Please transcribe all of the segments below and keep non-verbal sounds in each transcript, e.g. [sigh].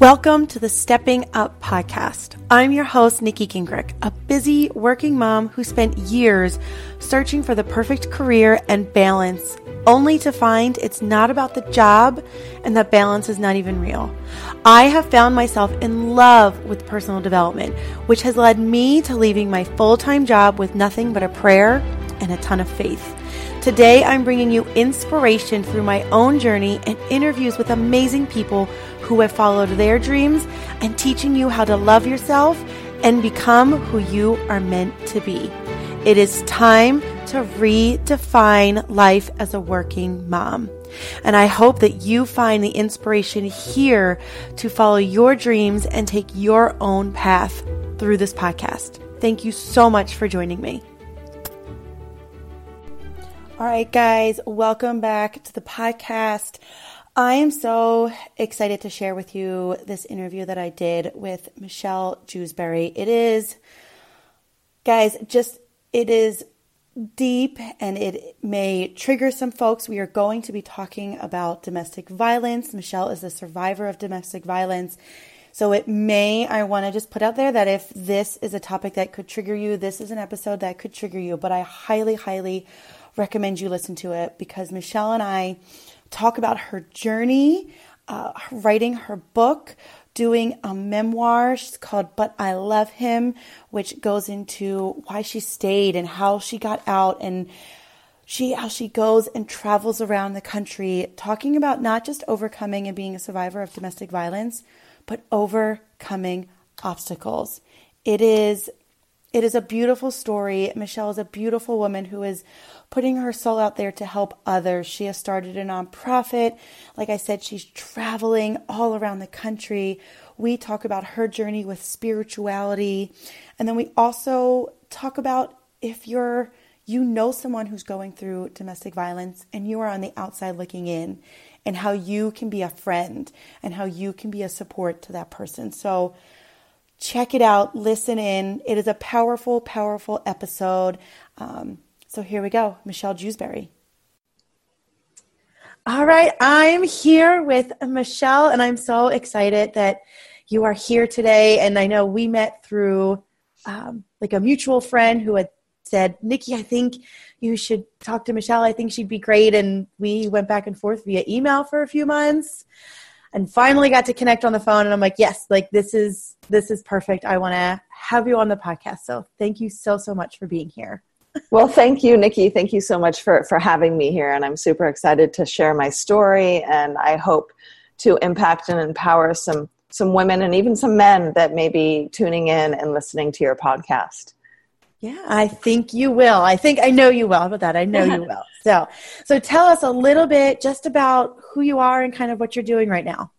Welcome to the Stepping Up podcast. I'm your host, Nikki Gingrich, a busy working mom who spent years searching for the perfect career and balance, only to find it's not about the job and that balance is not even real. I have found myself in love with personal development, which has led me to leaving my full time job with nothing but a prayer and a ton of faith. Today, I'm bringing you inspiration through my own journey and interviews with amazing people who have followed their dreams and teaching you how to love yourself and become who you are meant to be. It is time to redefine life as a working mom. And I hope that you find the inspiration here to follow your dreams and take your own path through this podcast. Thank you so much for joining me. All right, guys, welcome back to the podcast. I am so excited to share with you this interview that I did with Michelle Jewsbury. It is, guys, just, it is deep and it may trigger some folks. We are going to be talking about domestic violence. Michelle is a survivor of domestic violence. So it may, I want to just put out there that if this is a topic that could trigger you, this is an episode that could trigger you, but I highly, highly recommend you listen to it because Michelle and I talk about her journey, uh, writing her book, doing a memoir. She's called But I Love Him, which goes into why she stayed and how she got out and she how she goes and travels around the country talking about not just overcoming and being a survivor of domestic violence, but overcoming obstacles. It is it is a beautiful story. Michelle is a beautiful woman who is putting her soul out there to help others. She has started a nonprofit. Like I said, she's traveling all around the country. We talk about her journey with spirituality. And then we also talk about if you're you know someone who's going through domestic violence and you are on the outside looking in and how you can be a friend and how you can be a support to that person. So check it out, listen in. It is a powerful, powerful episode. Um, so here we go, Michelle Jewsbury. All right, I'm here with Michelle, and I'm so excited that you are here today. And I know we met through um, like a mutual friend who had said, Nikki, I think you should talk to Michelle. I think she'd be great. And we went back and forth via email for a few months and finally got to connect on the phone. And I'm like, yes, like this is, this is perfect. I want to have you on the podcast. So thank you so, so much for being here [laughs] well, thank you, Nikki. Thank you so much for, for having me here. And I'm super excited to share my story. And I hope to impact and empower some, some women and even some men that may be tuning in and listening to your podcast. Yeah, I think you will. I think I know you will. About that? I know you [laughs] will. So, so tell us a little bit just about who you are and kind of what you're doing right now.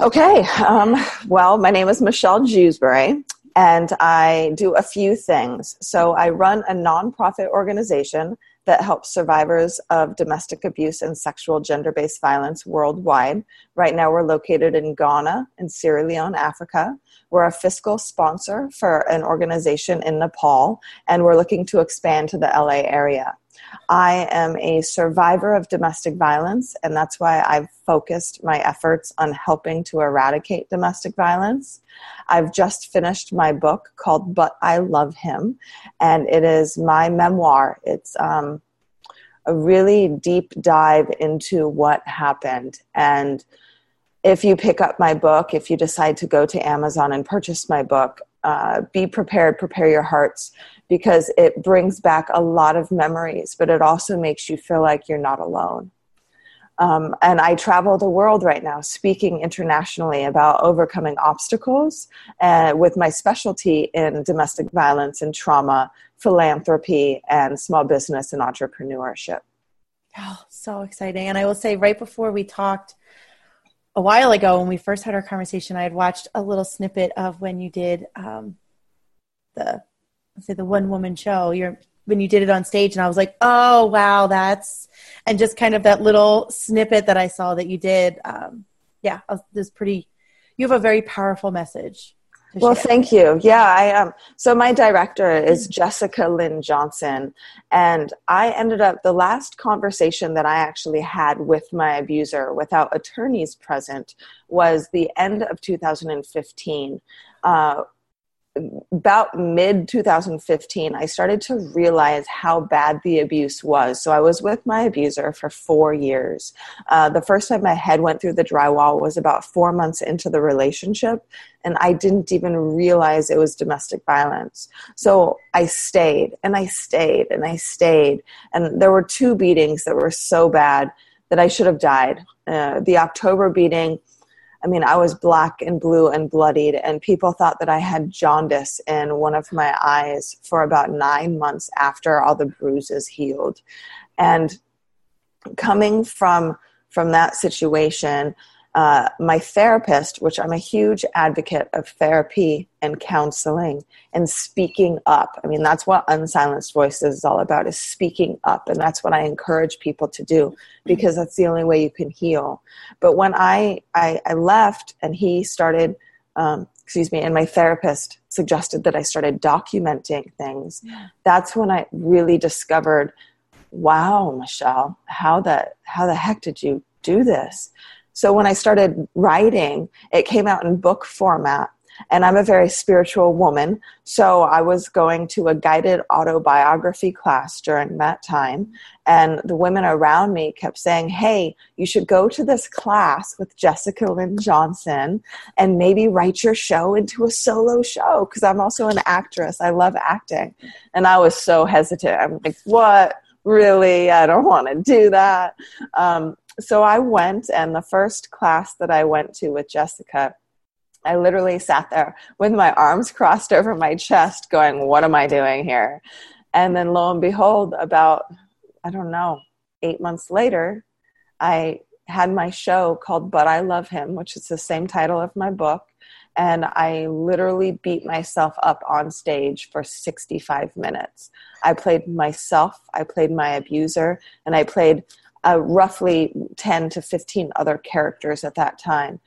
Okay. Um, well, my name is Michelle Jewsbury and I do a few things. So I run a nonprofit organization that helps survivors of domestic abuse and sexual gender based violence worldwide. Right now, we're located in Ghana and Sierra Leone, Africa. We're a fiscal sponsor for an organization in Nepal, and we're looking to expand to the LA area. I am a survivor of domestic violence, and that's why I've focused my efforts on helping to eradicate domestic violence. I've just finished my book called But I Love Him, and it is my memoir. It's um, a really deep dive into what happened. And if you pick up my book, if you decide to go to Amazon and purchase my book, uh, be prepared, prepare your hearts because it brings back a lot of memories, but it also makes you feel like you're not alone. Um, and I travel the world right now speaking internationally about overcoming obstacles uh, with my specialty in domestic violence and trauma, philanthropy, and small business and entrepreneurship. Oh, so exciting. And I will say, right before we talked a while ago, when we first had our conversation, I had watched a little snippet of when you did um, the say the one woman show you're when you did it on stage and I was like, oh wow, that's and just kind of that little snippet that I saw that you did. Um, yeah, was pretty. You have a very powerful message. well, thank you. Yeah, I am. Um, so my director is Jessica Lynn Johnson, and I ended up the last conversation that I actually had with my abuser without attorneys present was the end of 2015. Uh, about mid 2015, I started to realize how bad the abuse was. So I was with my abuser for four years. Uh, the first time my head went through the drywall was about four months into the relationship, and I didn't even realize it was domestic violence. So I stayed and I stayed and I stayed. And there were two beatings that were so bad that I should have died. Uh, the October beating, I mean, I was black and blue and bloodied, and people thought that I had jaundice in one of my eyes for about nine months after all the bruises healed. And coming from from that situation, uh, my therapist, which I'm a huge advocate of therapy and counseling and speaking up. I mean, that's what Unsilenced Voices is all about is speaking up. And that's what I encourage people to do because that's the only way you can heal. But when I, I, I left and he started, um, excuse me, and my therapist suggested that I started documenting things, that's when I really discovered, wow, Michelle, how the, how the heck did you do this? So when I started writing, it came out in book format. And I'm a very spiritual woman. So I was going to a guided autobiography class during that time. And the women around me kept saying, Hey, you should go to this class with Jessica Lynn Johnson and maybe write your show into a solo show. Because I'm also an actress. I love acting. And I was so hesitant. I'm like, What? Really? I don't want to do that. Um, so I went, and the first class that I went to with Jessica, I literally sat there with my arms crossed over my chest, going, What am I doing here? And then lo and behold, about, I don't know, eight months later, I had my show called But I Love Him, which is the same title of my book. And I literally beat myself up on stage for 65 minutes. I played myself, I played my abuser, and I played uh, roughly 10 to 15 other characters at that time.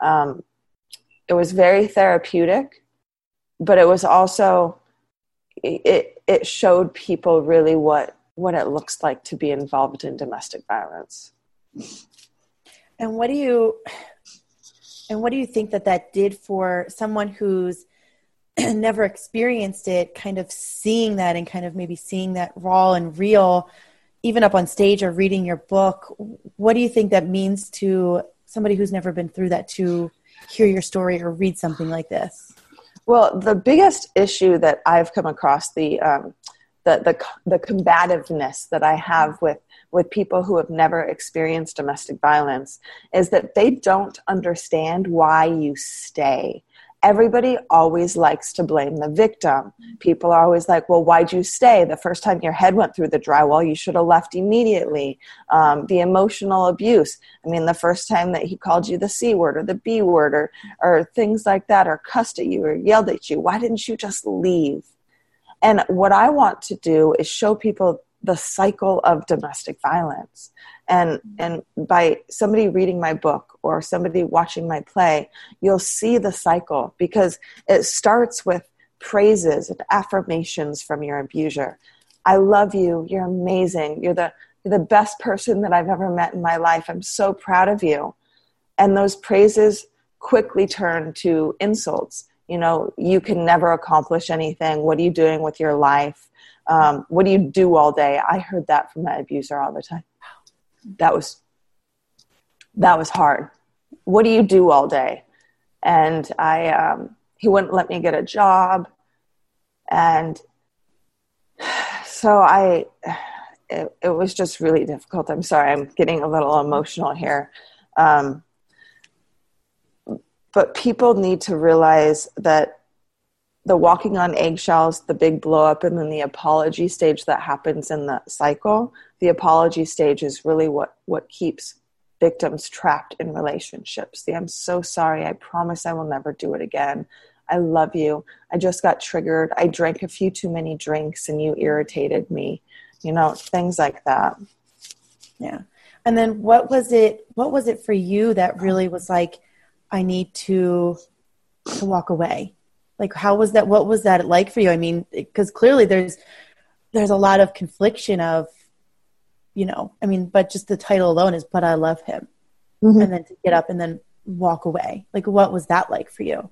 Um, it was very therapeutic, but it was also, it, it showed people really what, what it looks like to be involved in domestic violence. And what do you, and what do you think that that did for someone who's [clears throat] never experienced it, kind of seeing that and kind of maybe seeing that raw and real even up on stage or reading your book what do you think that means to somebody who's never been through that to hear your story or read something like this? Well the biggest issue that i've come across the um, the, the the combativeness that i have with with people who have never experienced domestic violence is that they don't understand why you stay everybody always likes to blame the victim. People are always like, well, why'd you stay? The first time your head went through the drywall, you should have left immediately. Um, the emotional abuse. I mean, the first time that he called you the C word or the B word or, or things like that, or cussed at you or yelled at you, why didn't you just leave? And what I want to do is show people the cycle of domestic violence and and by somebody reading my book or somebody watching my play you'll see the cycle because it starts with praises and affirmations from your abuser. I love you. You're amazing. You're the you're the best person that i've ever met in my life. I'm so proud of you. And those praises quickly turn to insults. You know you can never accomplish anything. What are you doing with your life? Um, what do you do all day? I heard that from my abuser all the time that was that was hard. What do you do all day? And i um, he wouldn't let me get a job. And so i it, it was just really difficult. I'm sorry i'm getting a little emotional here. Um, but people need to realize that the walking on eggshells, the big blow up, and then the apology stage that happens in the cycle. The apology stage is really what, what keeps victims trapped in relationships. The I'm so sorry. I promise I will never do it again. I love you. I just got triggered. I drank a few too many drinks and you irritated me. You know, things like that. Yeah. And then what was it what was it for you that really was like I need to to walk away? Like, how was that? What was that like for you? I mean, because clearly there's there's a lot of confliction of, you know, I mean, but just the title alone is "But I Love Him," mm-hmm. and then to get up and then walk away. Like, what was that like for you?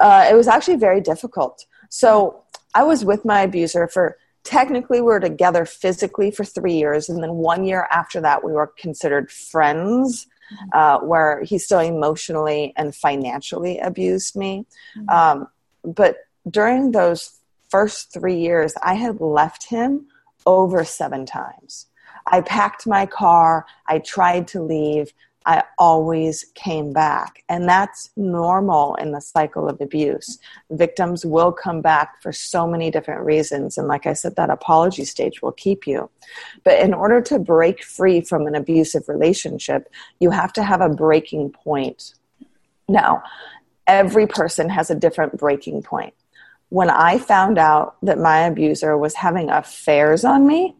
Uh, it was actually very difficult. So I was with my abuser for technically we were together physically for three years and then one year after that we were considered friends mm-hmm. uh, where he still emotionally and financially abused me mm-hmm. um, but during those first three years i had left him over seven times i packed my car i tried to leave I always came back. And that's normal in the cycle of abuse. Victims will come back for so many different reasons. And like I said, that apology stage will keep you. But in order to break free from an abusive relationship, you have to have a breaking point. Now, every person has a different breaking point. When I found out that my abuser was having affairs on me,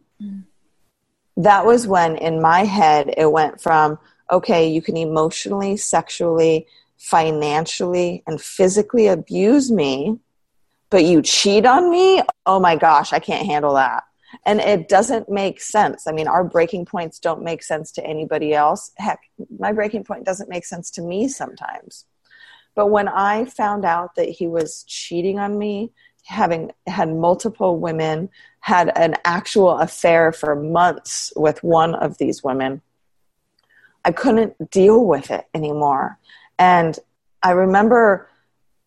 that was when in my head it went from, okay, you can emotionally, sexually, financially, and physically abuse me, but you cheat on me? Oh my gosh, I can't handle that. And it doesn't make sense. I mean, our breaking points don't make sense to anybody else. Heck, my breaking point doesn't make sense to me sometimes. But when I found out that he was cheating on me, having had multiple women, had an actual affair for months with one of these women, I couldn't deal with it anymore. And I remember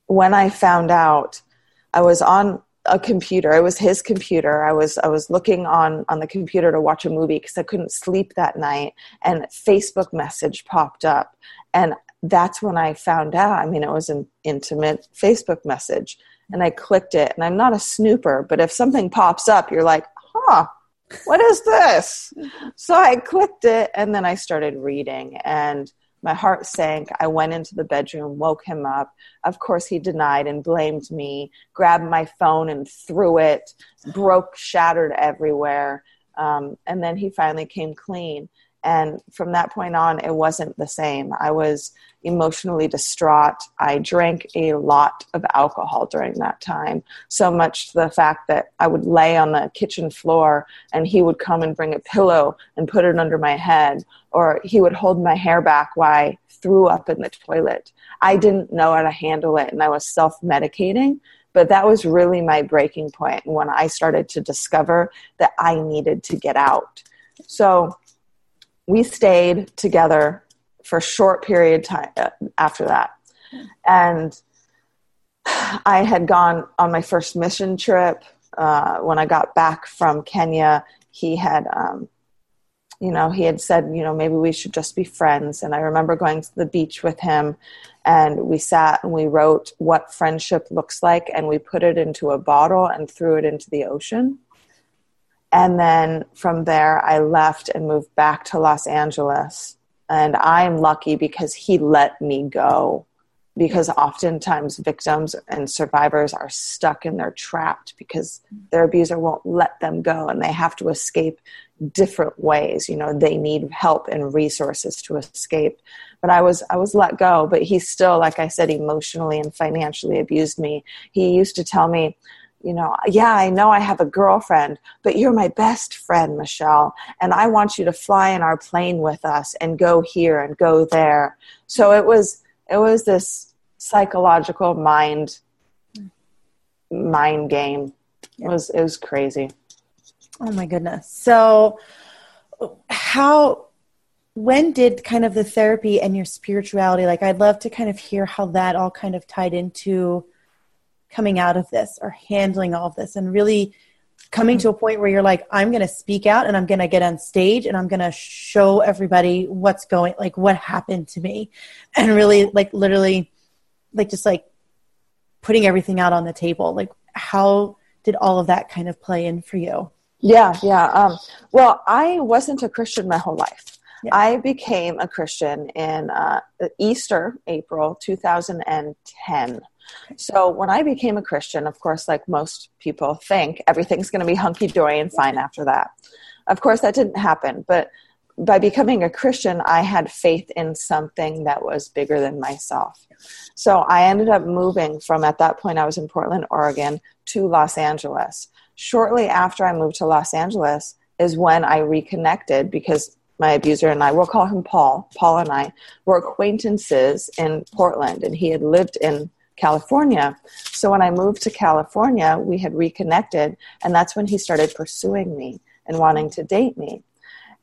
when I found out, I was on a computer. It was his computer. I was I was looking on on the computer to watch a movie because I couldn't sleep that night, and Facebook message popped up, and that's when I found out. I mean, it was an intimate Facebook message, and I clicked it. And I'm not a snooper, but if something pops up, you're like, huh, what is this? So I clicked it and then I started reading and my heart sank. I went into the bedroom, woke him up. Of course, he denied and blamed me, grabbed my phone and threw it, broke, shattered everywhere. Um, and then he finally came clean. And from that point on, it wasn't the same. I was emotionally distraught. I drank a lot of alcohol during that time, so much to the fact that I would lay on the kitchen floor and he would come and bring a pillow and put it under my head, or he would hold my hair back while I threw up in the toilet. I didn't know how to handle it and I was self medicating. But that was really my breaking point when I started to discover that I needed to get out. So we stayed together for a short period of time uh, after that. And I had gone on my first mission trip. Uh, when I got back from Kenya, he had, um, you know, he had said, you know, maybe we should just be friends. And I remember going to the beach with him and we sat and we wrote what friendship looks like and we put it into a bottle and threw it into the ocean. And then from there, I left and moved back to Los Angeles. And I'm lucky because he let me go. Because oftentimes victims and survivors are stuck and they're trapped because their abuser won't let them go and they have to escape different ways. You know, they need help and resources to escape. But I was I was let go, but he still, like I said, emotionally and financially abused me. He used to tell me, you know, yeah, I know I have a girlfriend, but you're my best friend, Michelle, and I want you to fly in our plane with us and go here and go there. So it was it was this psychological mind mind game. It was it was crazy. Oh my goodness. So how when did kind of the therapy and your spirituality like I'd love to kind of hear how that all kind of tied into coming out of this or handling all of this and really coming to a point where you're like i'm going to speak out and i'm going to get on stage and i'm going to show everybody what's going like what happened to me. And really like literally like just like putting everything out on the table. Like how did all of that kind of play in for you? Yeah yeah um, well i wasn't a christian my whole life. Yeah. i became a christian in uh, easter april 2010 so when I became a Christian, of course, like most people think, everything's going to be hunky dory and fine after that. Of course, that didn't happen. But by becoming a Christian, I had faith in something that was bigger than myself. So I ended up moving from at that point, I was in Portland, Oregon, to Los Angeles. Shortly after I moved to Los Angeles is when I reconnected because my abuser and I, we'll call him Paul, Paul and I were acquaintances in Portland, and he had lived in California. So when I moved to California, we had reconnected, and that's when he started pursuing me and wanting to date me.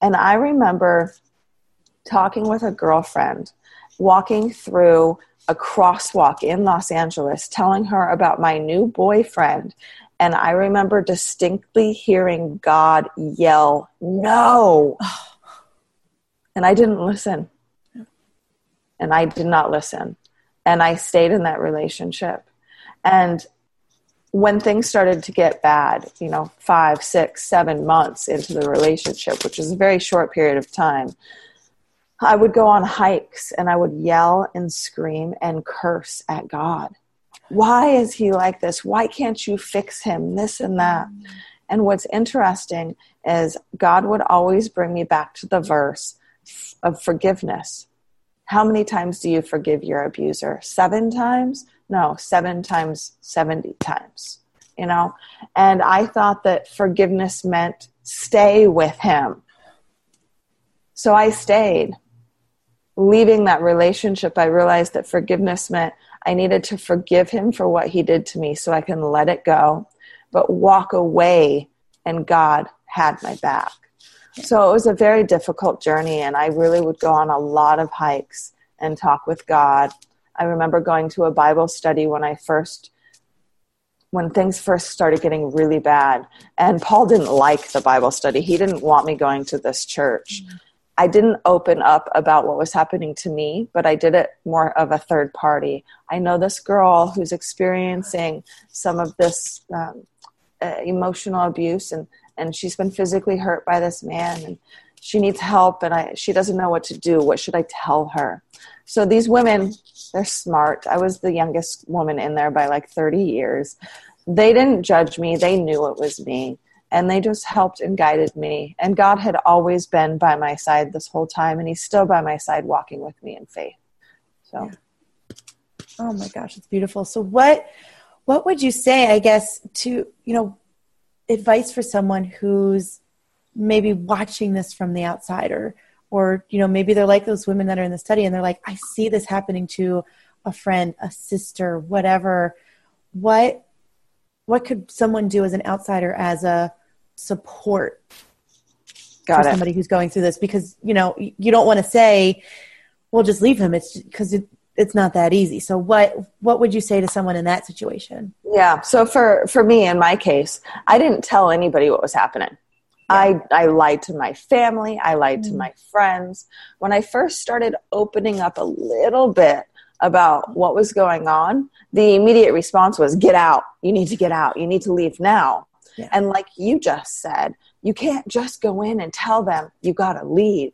And I remember talking with a girlfriend, walking through a crosswalk in Los Angeles, telling her about my new boyfriend. And I remember distinctly hearing God yell, No! [sighs] And I didn't listen. And I did not listen. And I stayed in that relationship. And when things started to get bad, you know, five, six, seven months into the relationship, which is a very short period of time, I would go on hikes and I would yell and scream and curse at God. Why is he like this? Why can't you fix him? This and that. And what's interesting is God would always bring me back to the verse of forgiveness. How many times do you forgive your abuser? Seven times? No, seven times 70 times, you know? And I thought that forgiveness meant stay with him. So I stayed. Leaving that relationship, I realized that forgiveness meant I needed to forgive him for what he did to me so I can let it go, but walk away, and God had my back. So it was a very difficult journey, and I really would go on a lot of hikes and talk with God I remember going to a Bible study when I first when things first started getting really bad. And Paul didn't like the Bible study. He didn't want me going to this church. Mm-hmm. I didn't open up about what was happening to me, but I did it more of a third party. I know this girl who's experiencing some of this um, uh, emotional abuse, and, and she's been physically hurt by this man, and she needs help, and I, she doesn't know what to do. What should I tell her? So these women, they're smart. I was the youngest woman in there by like 30 years. They didn't judge me, they knew it was me. And they just helped and guided me. And God had always been by my side this whole time, and He's still by my side walking with me in faith. So. Yeah. Oh my gosh, it's beautiful. So what what would you say, I guess, to you know, advice for someone who's maybe watching this from the outside or or you know maybe they're like those women that are in the study and they're like i see this happening to a friend a sister whatever. What what could someone do as an outsider as a support Got for it. somebody who's going through this? Because you know you don't want to say well just leave him. It's because it, it's not that easy so what what would you say to someone in that situation yeah so for for me in my case i didn't tell anybody what was happening I, I lied to my family. I lied mm. to my friends. When I first started opening up a little bit about what was going on, the immediate response was, Get out. You need to get out. You need to leave now. Yeah. And like you just said, you can't just go in and tell them you got to leave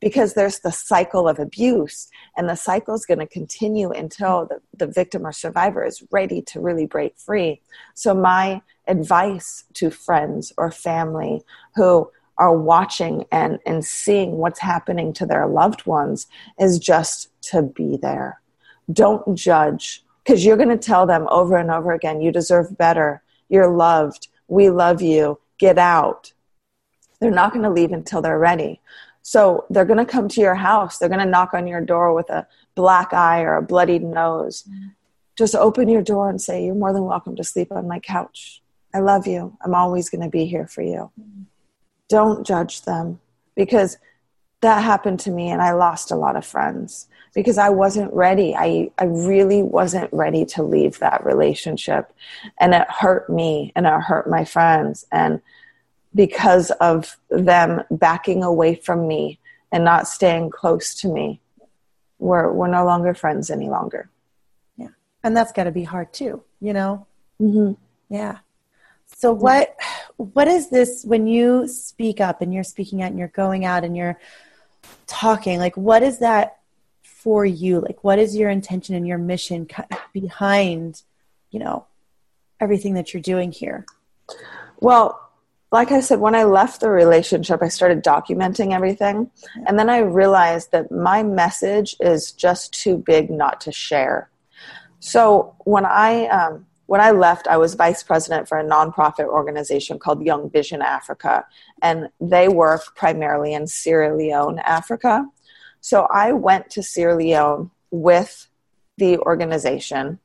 because there's the cycle of abuse and the cycle is going to continue until the, the victim or survivor is ready to really break free so my advice to friends or family who are watching and, and seeing what's happening to their loved ones is just to be there. Don't judge because you're going to tell them over and over again, you deserve better. You're loved. We love you. Get out. They're not going to leave until they're ready. So they're going to come to your house. They're going to knock on your door with a black eye or a bloodied nose. Mm-hmm. Just open your door and say, You're more than welcome to sleep on my couch. I love you. I'm always going to be here for you. Don't judge them because that happened to me and I lost a lot of friends because I wasn't ready. I, I really wasn't ready to leave that relationship. And it hurt me and it hurt my friends. And because of them backing away from me and not staying close to me, we're, we're no longer friends any longer. Yeah. And that's got to be hard too, you know? Mm-hmm. Yeah. So what what is this when you speak up and you're speaking out and you're going out and you're talking like what is that for you like what is your intention and your mission behind you know everything that you're doing here well like I said, when I left the relationship, I started documenting everything. And then I realized that my message is just too big not to share. So when I, um, when I left, I was vice president for a nonprofit organization called Young Vision Africa, and they work primarily in Sierra Leone, Africa. So I went to Sierra Leone with the organization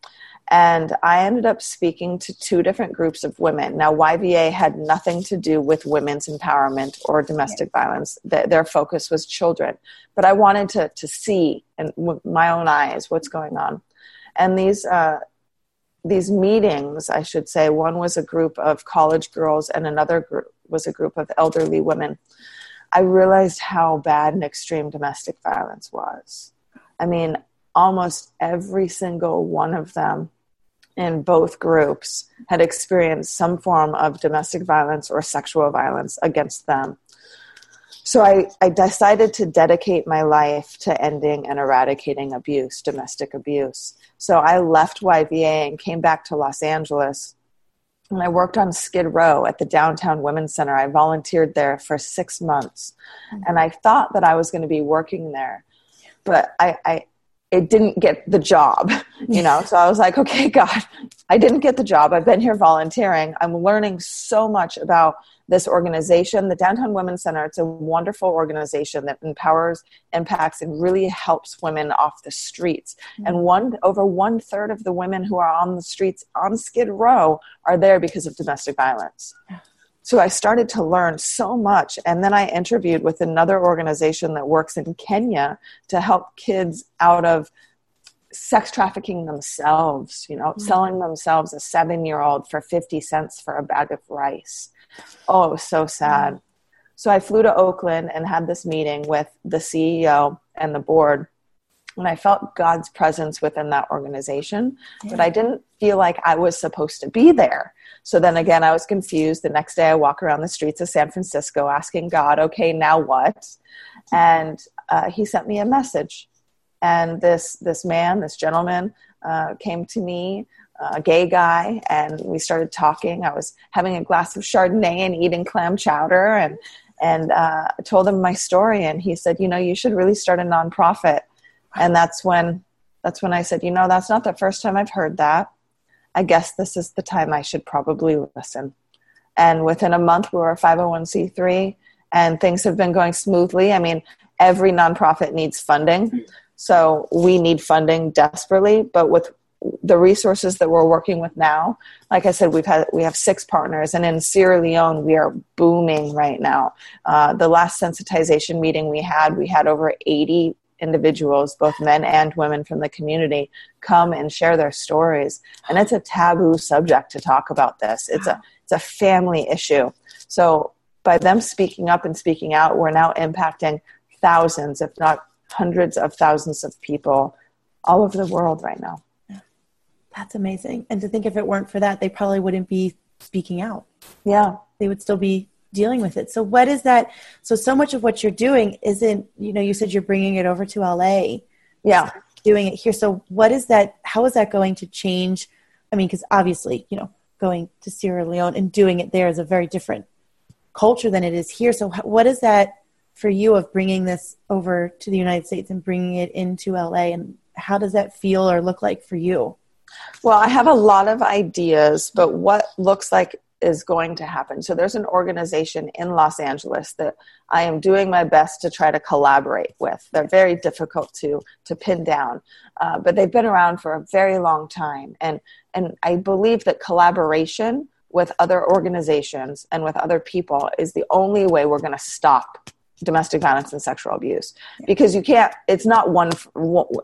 and I ended up speaking to two different groups of women. Now, YVA had nothing to do with women's empowerment or domestic violence. Their focus was children. But I wanted to, to see in my own eyes what's going on. And these, uh, these meetings, I should say, one was a group of college girls and another group was a group of elderly women. I realized how bad and extreme domestic violence was. I mean, almost every single one of them in both groups had experienced some form of domestic violence or sexual violence against them. So I, I decided to dedicate my life to ending and eradicating abuse, domestic abuse. So I left YVA and came back to Los Angeles. And I worked on Skid Row at the Downtown Women's Center. I volunteered there for six months. Mm-hmm. And I thought that I was going to be working there. But I, I, it didn't get the job, you know. so I was like, okay, God, I didn't get the job. I've been here volunteering. I'm learning so much about this organization, the Downtown Women's Center. It's a wonderful organization that empowers, impacts, and really helps women off the streets. Mm-hmm. And one over one third of the women who are on the streets on Skid Row are there because of domestic violence. So I started to learn so much. And then I interviewed with another organization that works in Kenya to help kids out of sex trafficking themselves, you know, mm-hmm. selling themselves a seven year old for 50 cents for a bag of rice. Oh, it was so sad. Mm-hmm. So I flew to Oakland and had this meeting with the CEO and the board. And I felt God's presence within that organization, yeah. but I didn't feel like I was supposed to be there. So then again, I was confused. The next day, I walk around the streets of San Francisco asking God, okay, now what? And uh, he sent me a message. And this, this man, this gentleman, uh, came to me, a gay guy, and we started talking. I was having a glass of Chardonnay and eating clam chowder, and and uh, I told him my story. And he said, you know, you should really start a nonprofit. And that's when that's when I said, you know, that's not the first time I've heard that. I guess this is the time I should probably listen. And within a month, we were a 501c3, and things have been going smoothly. I mean, every nonprofit needs funding. So we need funding desperately, but with the resources that we're working with now, like I said, we've had we have six partners, and in Sierra Leone we are booming right now. Uh, the last sensitization meeting we had, we had over 80 individuals, both men and women from the community, come and share their stories. And it's a taboo subject to talk about this. It's a it's a family issue. So by them speaking up and speaking out, we're now impacting thousands, if not hundreds of thousands of people all over the world right now. That's amazing. And to think if it weren't for that, they probably wouldn't be speaking out. Yeah. They would still be dealing with it. So what is that? So so much of what you're doing isn't, you know, you said you're bringing it over to LA. Yeah. Doing it here. So what is that? How is that going to change? I mean, because obviously, you know, going to Sierra Leone and doing it there is a very different culture than it is here. So what is that for you of bringing this over to the United States and bringing it into LA? And how does that feel or look like for you? Well, I have a lot of ideas, but what looks like is going to happen. So there's an organization in Los Angeles that I am doing my best to try to collaborate with. They're very difficult to to pin down, uh, but they've been around for a very long time, and and I believe that collaboration with other organizations and with other people is the only way we're going to stop domestic violence and sexual abuse because you can't it's not one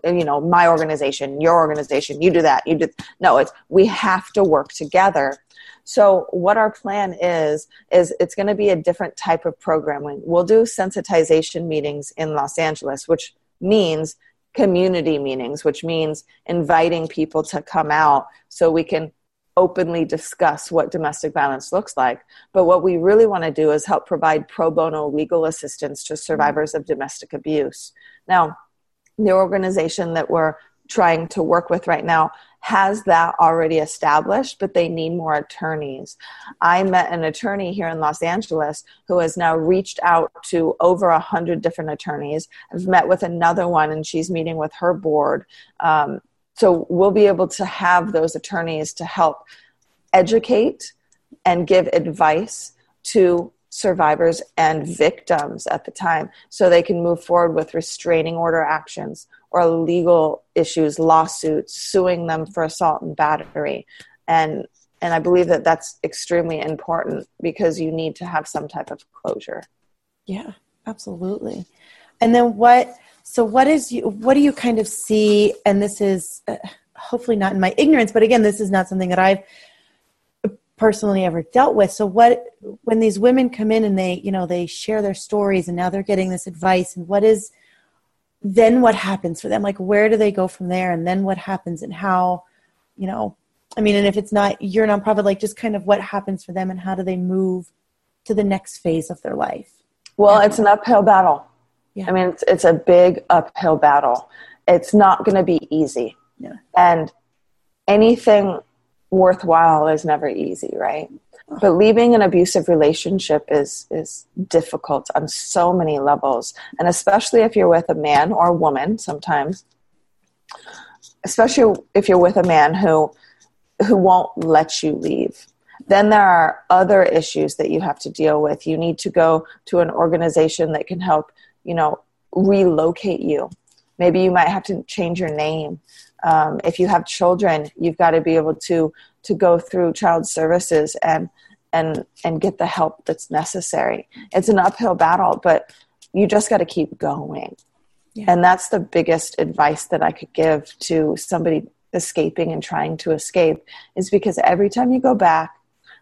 you know my organization your organization you do that you do no it's we have to work together so what our plan is is it's going to be a different type of programming. We'll do sensitization meetings in Los Angeles, which means community meetings, which means inviting people to come out so we can openly discuss what domestic violence looks like. But what we really want to do is help provide pro bono legal assistance to survivors of domestic abuse. Now, the organization that we're trying to work with right now has that already established, but they need more attorneys. I met an attorney here in Los Angeles who has now reached out to over a hundred different attorneys. I've met with another one, and she's meeting with her board. Um, so we'll be able to have those attorneys to help educate and give advice to survivors and victims at the time so they can move forward with restraining order actions or legal issues lawsuits suing them for assault and battery. And and i believe that that's extremely important because you need to have some type of closure. Yeah absolutely. And then what so what is you what do you kind of see? And this is uh, hopefully not in my ignorance but again this is not something that i've personally ever dealt with. So what when these women come in and they you know they share their stories and now they're getting this advice and what is then what happens for them like where do they go from there and then what happens and how you know i mean and if it's not your nonprofit like just kind of what happens for them and how do they move to the next phase of their life well it's an uphill battle yeah. i mean it's, it's a big uphill battle it's not going to be easy yeah. and anything worthwhile is never easy, right? But leaving an abusive relationship is is difficult on so many levels, and especially if you're with a man or a woman. Sometimes, especially if you're with a man who who won't let you leave, then there are other issues that you have to deal with. You need to go to an organization that can help, you know, relocate you. Maybe you might have to change your name um, if you have children you've got to be able to to go through child services and and and get the help that's necessary. It's an uphill battle but you just got to keep going. Yeah. and that's the biggest advice that i could give to somebody escaping and trying to escape is because every time you go back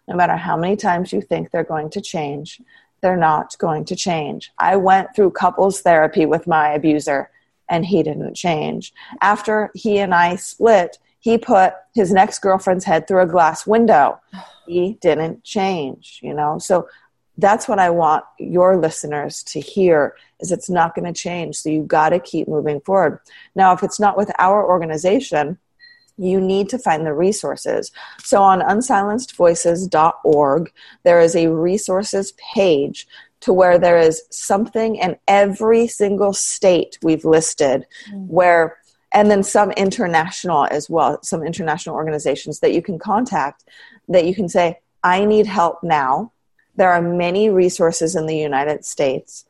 no matter how many times you think they're going to change they're not going to change. I went through couples therapy with my abuser and he didn't change. After he and I split, he put his next girlfriend's head through a glass window. He didn't change, you know. So that's what I want your listeners to hear is it's not going to change. So you got to keep moving forward. Now, if it's not with our organization, you need to find the resources. So on unsilencedvoices.org, there is a resources page to where there is something in every single state we've listed mm-hmm. where and then some international as well some international organizations that you can contact that you can say i need help now. There are many resources in the united states.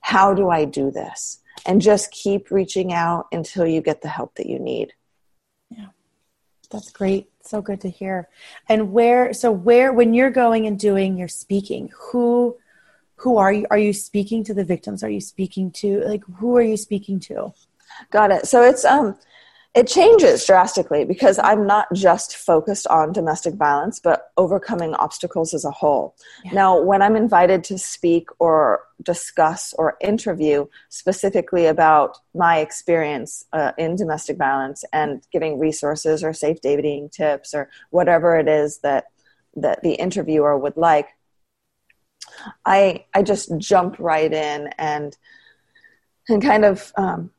How do i do this? And just keep reaching out until you get the help that you need. Yeah. That's great. So good to hear. And where so where when you're going and doing your speaking who who are you are you speaking to the victims? Are you speaking to like who are you speaking to? Got it. So it's um it changes drastically because i'm not just focused on domestic violence but overcoming obstacles as a whole. Yeah. now when i'm invited to speak or discuss or interview specifically about my experience uh, in domestic violence and giving resources or safe dating tips or whatever it is that that the interviewer would like I I just jump right in and and kind of um,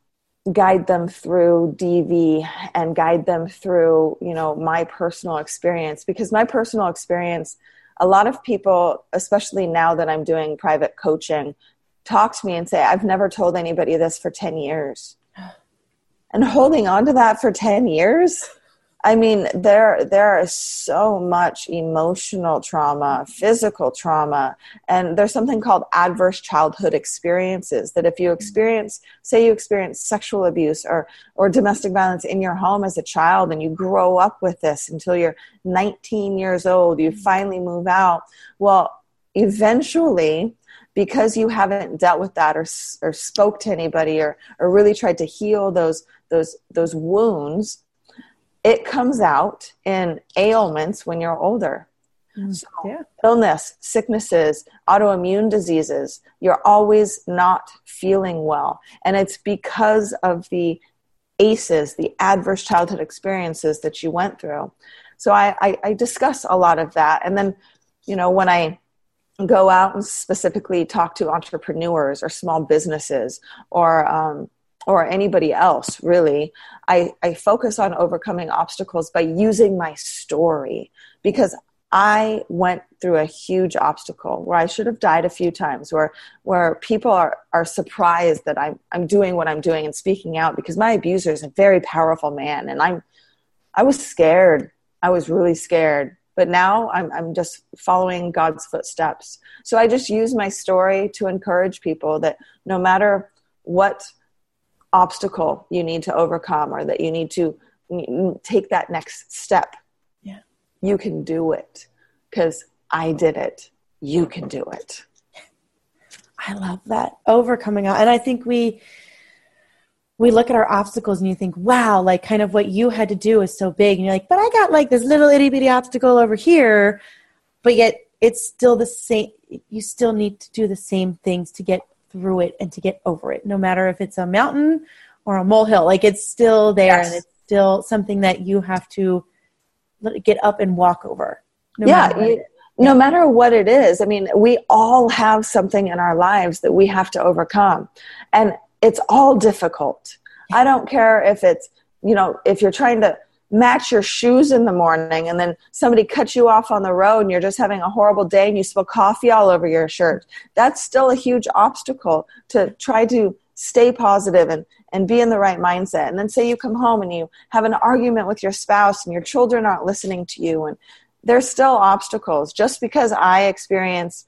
guide them through DV and guide them through you know my personal experience. Because my personal experience a lot of people especially now that I'm doing private coaching talk to me and say I've never told anybody this for 10 years. [gasps] And holding on to that for 10 years I mean, there there is so much emotional trauma, physical trauma, and there's something called adverse childhood experiences. That if you mm-hmm. experience, say, you experience sexual abuse or or domestic violence in your home as a child, and you grow up with this until you're 19 years old, you mm-hmm. finally move out. Well, eventually, because you haven't dealt with that or or spoke to anybody or or really tried to heal those those those wounds it comes out in ailments when you're older. Mm, so, yeah. illness, sicknesses, autoimmune diseases, you're always not feeling well. And it's because of the ACEs, the adverse childhood experiences that you went through. So I, I, I discuss a lot of that. And then, you know, when I go out and specifically talk to entrepreneurs or small businesses or um, or anybody else really I, I focus on overcoming obstacles by using my story because I went through a huge obstacle where I should have died a few times, where where people are, are surprised that I'm I'm doing what I'm doing and speaking out because my abuser is a very powerful man and I'm I was scared. I was really scared. But now I'm I'm just following God's footsteps. So I just use my story to encourage people that no matter what obstacle you need to overcome or that you need to take that next step Yeah. you can do it because I did it. You can do it. I love that overcoming and I think we we look at our obstacles and you think, wow, like kind of what you had to do is so big, and you're like, but I got like this little itty bitty obstacle over here, but yet it's still the same. You still need to do the same things to get through it and to get over it, no matter if it's a mountain or a molehill. Like it's still there, yes. and it's still something that you have to get up and walk over. No yeah, matter you, no matter what it is. I mean, we all have something in our lives that we have to overcome, and it's all difficult. I don't care if it's you know if you're trying to match your shoes in the morning and then somebody cuts you off on the road and you're just having a horrible day and you spill coffee all over your shirt that's still a huge obstacle to try to stay positive and and be in the right mindset. And then say you come home and you have an argument with your spouse and your children aren't listening to you and there's still obstacles. Just because I experience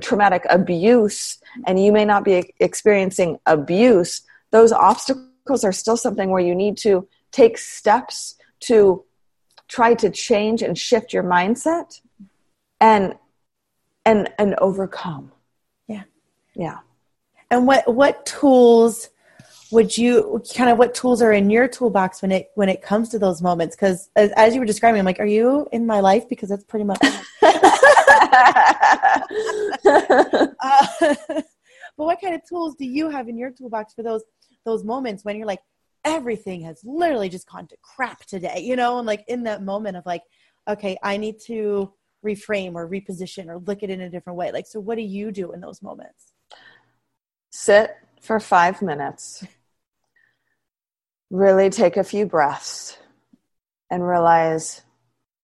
traumatic abuse and you may not be experiencing abuse, those obstacles are still something where you need to take steps to try to change and shift your mindset and and and overcome. Yeah. Yeah. And what what tools would you kind of what tools are in your toolbox when it when it comes to those moments because as, as, you were describing i'm like are you in my life because that's pretty much [laughs] [laughs] uh, [laughs] but what kind of tools do you have in your toolbox for those those moments when you're like everything has literally just gone to crap today you know? And like in that moment of like okay i need to reframe or reposition or look at it in a different way. Like so what do you do in those moments? Sit for five minutes. Really take a few breaths and realize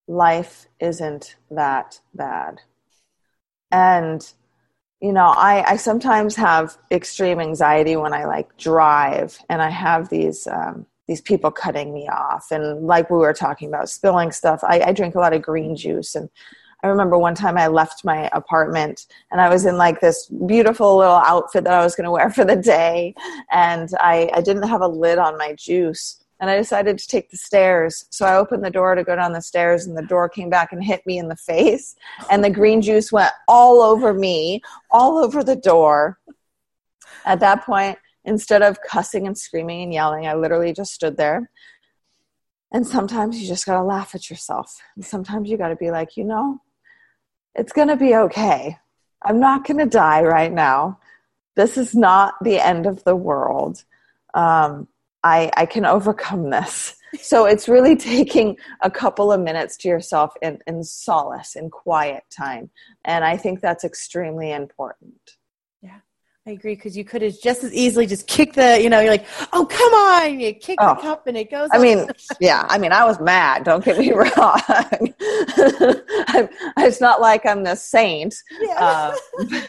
life isn't that bad. And, you know, I, I sometimes have extreme anxiety when I like drive and I have these, um, these people cutting me off. And like we were talking about, spilling stuff. I, I drink a lot of green juice and I remember one time I left my apartment and I was in like this beautiful little outfit that I was going to wear [laughs] for the day. And I, I didn't have a lid on my juice. And I decided to take the stairs. So I opened the door to go down the stairs, and the door came back and hit me in the face. And the green juice went all over me, all over the door. At that point, instead of cussing and screaming and yelling, I literally just stood there. And sometimes you just got to laugh at yourself. And sometimes you got to be like, you know, it's going to be okay. I'm not going to die right now. This is not the end of the world. Um, I, I can overcome this. So it's really [laughs] taking a couple of minutes to yourself in, in solace, in quiet time. And I think that's extremely important. Yeah, I agree because you could have just as easily just kick the, you know, you're like, oh come on, you kick oh, the cup and it goes. I mean, [laughs] yeah, I mean, I was mad. Don't get me [laughs] wrong. I'm, it's not like I'm the saint, yeah. uh,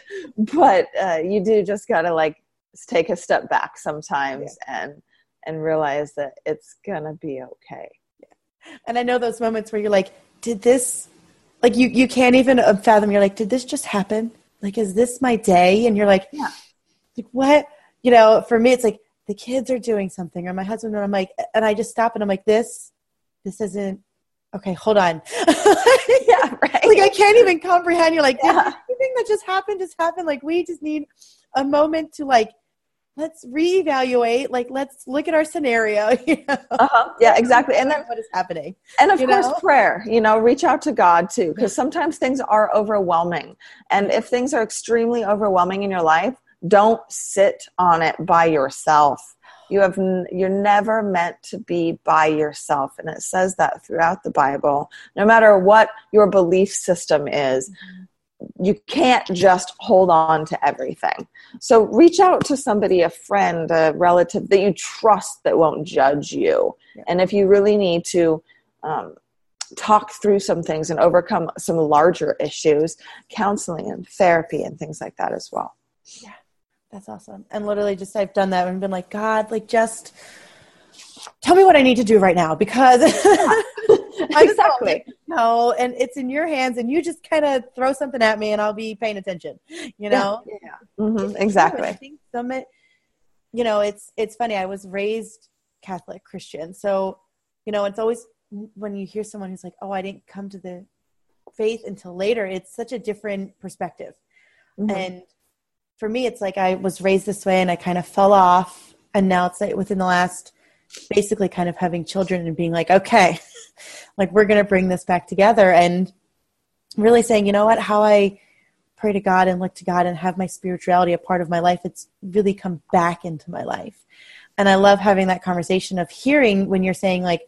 but uh, you do just gotta like take a step back sometimes yeah. and and realize that it's gonna be okay. Yeah. And I know those moments where you're like, did this? Like you, you can't even fathom. You're like, did this just happen? Like, is this my day? And you're like, yeah like what you know for me it's like the kids are doing something or my husband and i'm like and i just stop and i'm like this this isn't okay hold on [laughs] yeah right like i can't even comprehend you're like yeah. everything that just happened just happened like we just need a moment to like let's reevaluate like let's look at our scenario [laughs] you know? uh-huh. yeah exactly and then what is happening and of course know? prayer you know reach out to god too because sometimes things are overwhelming and if things are extremely overwhelming in your life don't sit on it by yourself you have you're never meant to be by yourself and it says that throughout the bible no matter what your belief system is you can't just hold on to everything. So reach out to somebody, a friend, a relative that you trust that won't judge you. Yeah. And if you really need to um, talk through some things and overcome some larger issues, counseling and therapy and things like that as well. Yeah, that's awesome. And literally, just I've done that and been like, God, like just tell me what I need to do right now because [laughs] [laughs] exactly no, and it's in your hands, and you just kind of throw something at me, and I'll be paying attention. You know, yeah, yeah. Mm-hmm. exactly. I think some, you know, it's it's funny. I was raised Catholic Christian, so you know, it's always when you hear someone who's like, "Oh, I didn't come to the faith until later," it's such a different perspective. Mm-hmm. And for me, it's like I was raised this way, and I kind of fell off, and now it's like within the last basically kind of having children and being like, okay, like we're going to bring this back together and really saying, you know what, how I pray to God and look to God and have my spirituality a part of my life, it's really come back into my life. And I love having that conversation of hearing when you're saying like,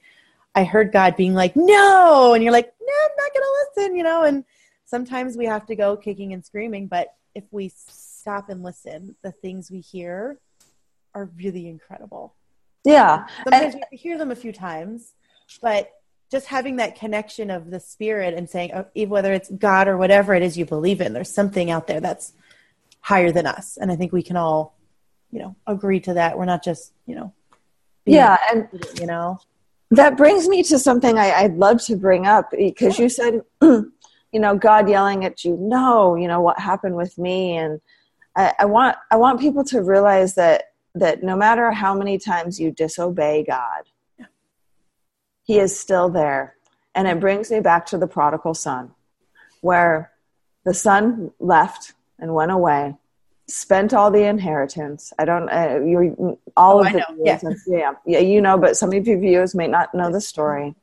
I heard God being like, no, and you're like, no, I'm not going to listen, you know, and sometimes we have to go kicking and screaming, but if we stop and listen, the things we hear are really incredible. Yeah. Sometimes and, we hear them a few times, but just having that connection of the spirit and saying, oh, whether it's God or whatever it is you believe in, there's something out there that's higher than us. And I think we can all, you know, agree to that. We're not just, you know, yeah. And, you know, that brings me to something I, would love to bring up because yeah. you said, [clears throat] you know, God yelling at you, no, you know, what happened with me. And I, I want, I want people to realize that that no matter how many times you disobey God, He is still there. And it brings me back to the prodigal son, where the son left and went away, spent all the inheritance. I don't, uh, you, all oh, of the, yeah. yeah, yeah, you know, but some of your viewers may not know the story.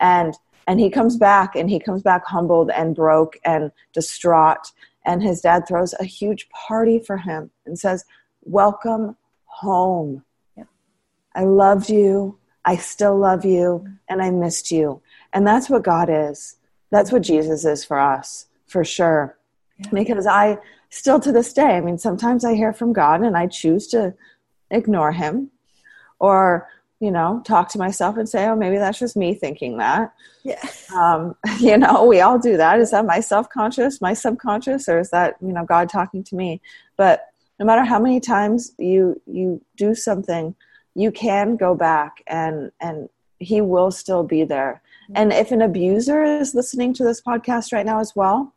And and he comes back and he comes back humbled and broke and distraught and his dad throws a huge party for him and says welcome home. Yeah. I loved you. I still love you. And I missed you. And that's what God is. That's what Jesus is for us, for sure. Yeah. Because I still to this day, I mean, sometimes I hear from God and I choose to ignore him or, you know, talk to myself and say, oh, maybe that's just me thinking that. Yeah. Um, [laughs] you know, we all do that. Is that my self conscious, my subconscious, or is that, you know, God talking to me? But no matter how many times you you do something you can go back and and he will still be there mm-hmm. and if an abuser is listening to this podcast right now as well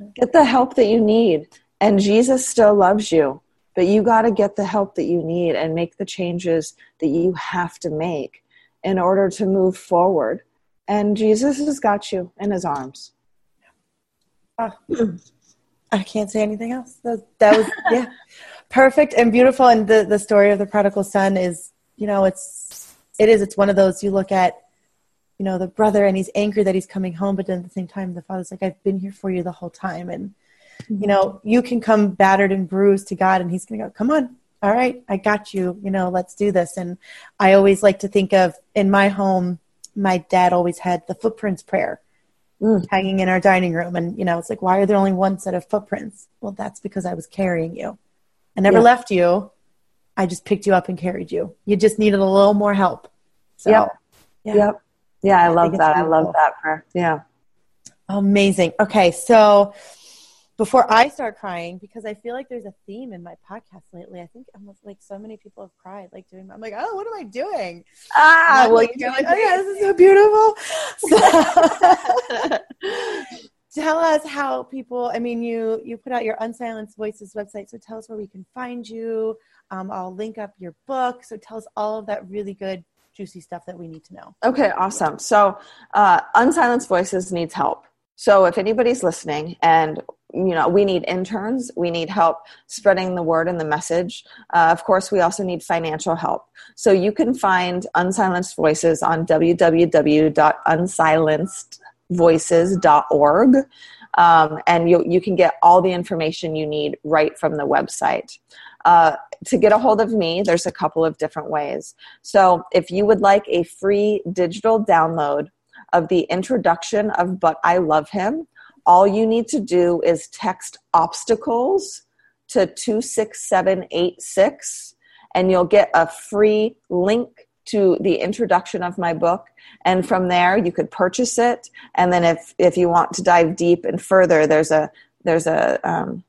mm-hmm. get the help that you need and jesus still loves you but you got to get the help that you need and make the changes that you have to make in order to move forward and jesus has got you in his arms oh. I can't say anything else. That, that was [laughs] yeah, perfect and beautiful. And the the story of the prodigal son is, you know, it's it is. It's one of those you look at, you know, the brother and he's angry that he's coming home, but then at the same time, the father's like, I've been here for you the whole time, and you know, you can come battered and bruised to God, and He's going to go, come on. All right, I got you. You know, let's do this. And I always like to think of in my home, my dad always had the footprints prayer mm. hanging in our dining room. And, you know, it's like, why are there only one set of footprints? Well, that's because I was carrying you. I never yeah. left you. I just picked you up and carried you. You just needed a little more help. So, yep. Yeah. Yep. Yeah, I love I that. I love that prayer. Yeah. Amazing. Okay. So, before I start crying, because I feel like there's a theme in my podcast lately. I think almost like so many people have cried, like doing. I'm like, oh, what am I doing? Ah, well, like, you're like, oh yeah, this is so beautiful. So, [laughs] tell us how people. I mean, you you put out your Unsilenced Voices website, so tell us where we can find you. Um, I'll link up your book. So tell us all of that really good juicy stuff that we need to know. Okay, awesome. So, uh, Unsilenced Voices needs help. So, if anybody's listening and you know we need interns we need help spreading the word and the message uh, of course we also need financial help so you can find unsilenced voices on www.unsilencedvoices.org um, and you, you can get all the information you need right from the website uh, to get a hold of me there's a couple of different ways. So if you would like a free digital download of the introduction of but i love him all you need to do is text obstacles to 26786 and you'll get a free link to the introduction of my book. And from there you could purchase it. And then if if you want to dive deep and further there's a there's a um,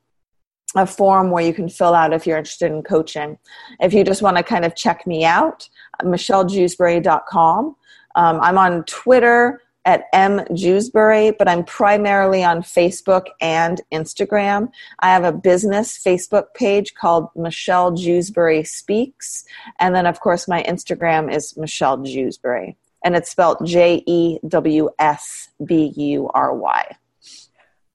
a form where you can fill out if you're interested in coaching if you just want to kind of check me out michellejewsbury.com um, i'm on twitter at M. Jewsbury, but I'm primarily on Facebook and Instagram. I have a business Facebook page called Michelle Jewsbury Speaks. And then, of course, my Instagram is Michelle Jewsbury. And it's spelled J E W S B U R Y.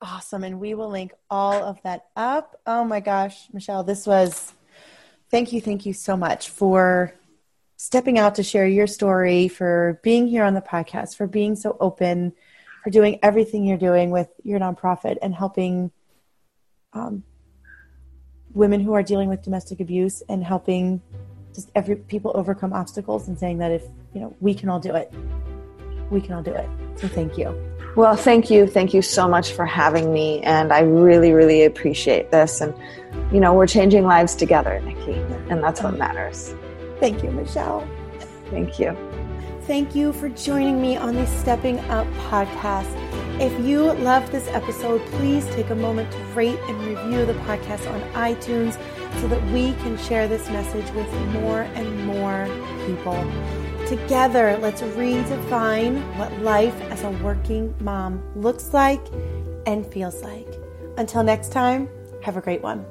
Awesome. And we will link all of that up. Oh my gosh, Michelle, this was, thank you, thank you so much for stepping out to share your story, for being here on the podcast, for being so open, for doing everything you're doing with your nonprofit and helping um, women who are dealing with domestic abuse and helping just every people overcome obstacles and saying that if you know we can all do it, we can all do it. So thank you. Well, thank you. Thank you so much for having me. And I really, really appreciate this. And, you know, we're changing lives together, Nikki. And that's what matters. Thank you, Michelle. Thank you. Thank you for joining me on the Stepping Up podcast. If you loved this episode, please take a moment to rate and review the podcast on iTunes so that we can share this message with more and more people. Together, let's redefine what life as a working mom looks like and feels like. Until next time, have a great one.